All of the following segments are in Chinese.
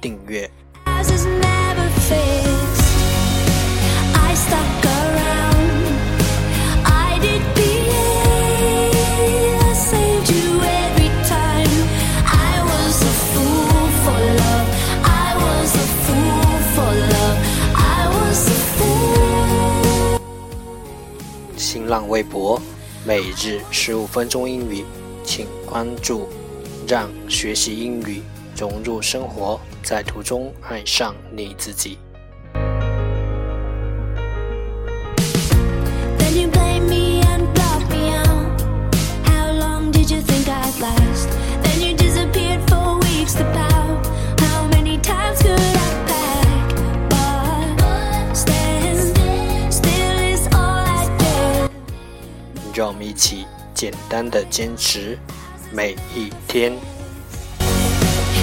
订阅。新浪微博每日十五分钟英语，请关注，让学习英语融入生活，在途中爱上你自己。让我们一起简单的坚持每一天。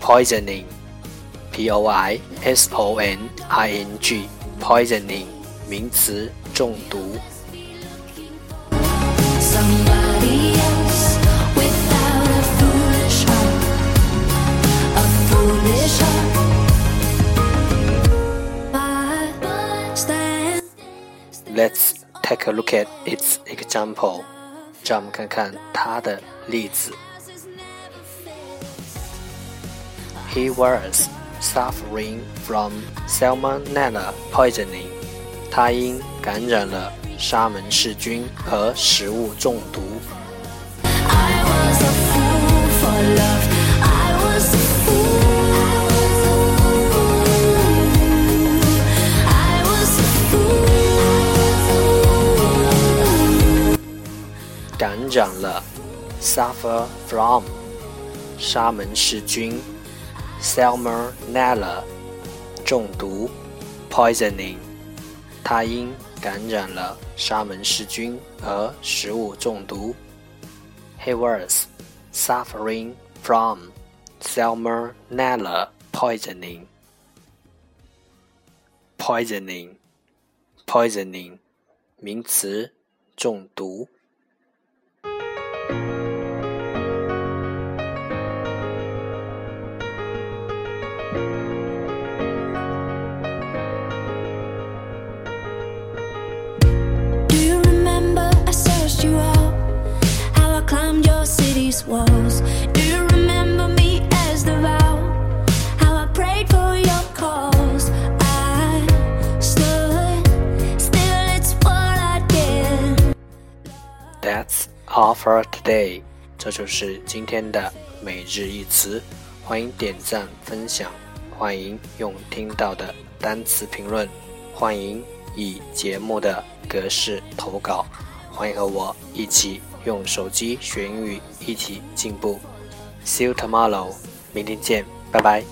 poisoning p o i s o n i n g poisoning 名词中毒。Let's Take a look at its example，让我们看看它的例子。 He was suffering from salmonella poisoning。他因感染了沙门氏菌和食物中毒。感染了，suffer from，沙门氏菌 ，salmonella，中毒，poisoning，他因感染了沙门氏菌而食物中毒。He was suffering from salmonella poisoning. Poisoning, poisoning，名词，中毒。 That's all for today。这就是今天的每日一词。欢迎点赞分享，欢迎用听到的单词评论，欢迎以节目的格式投稿，欢迎和我一起用手机学英语，一起进步。See you tomorrow。明天见，拜拜。